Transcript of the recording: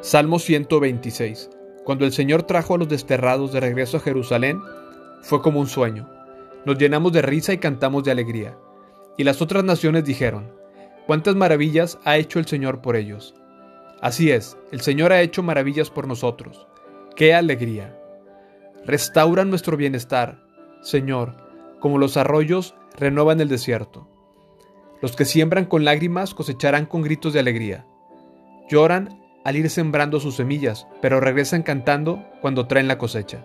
Salmo 126. Cuando el Señor trajo a los desterrados de regreso a Jerusalén, fue como un sueño. Nos llenamos de risa y cantamos de alegría. Y las otras naciones dijeron, ¿cuántas maravillas ha hecho el Señor por ellos? Así es, el Señor ha hecho maravillas por nosotros. ¡Qué alegría! Restaura nuestro bienestar, Señor, como los arroyos renuevan el desierto. Los que siembran con lágrimas cosecharán con gritos de alegría. Lloran al ir sembrando sus semillas, pero regresan cantando cuando traen la cosecha.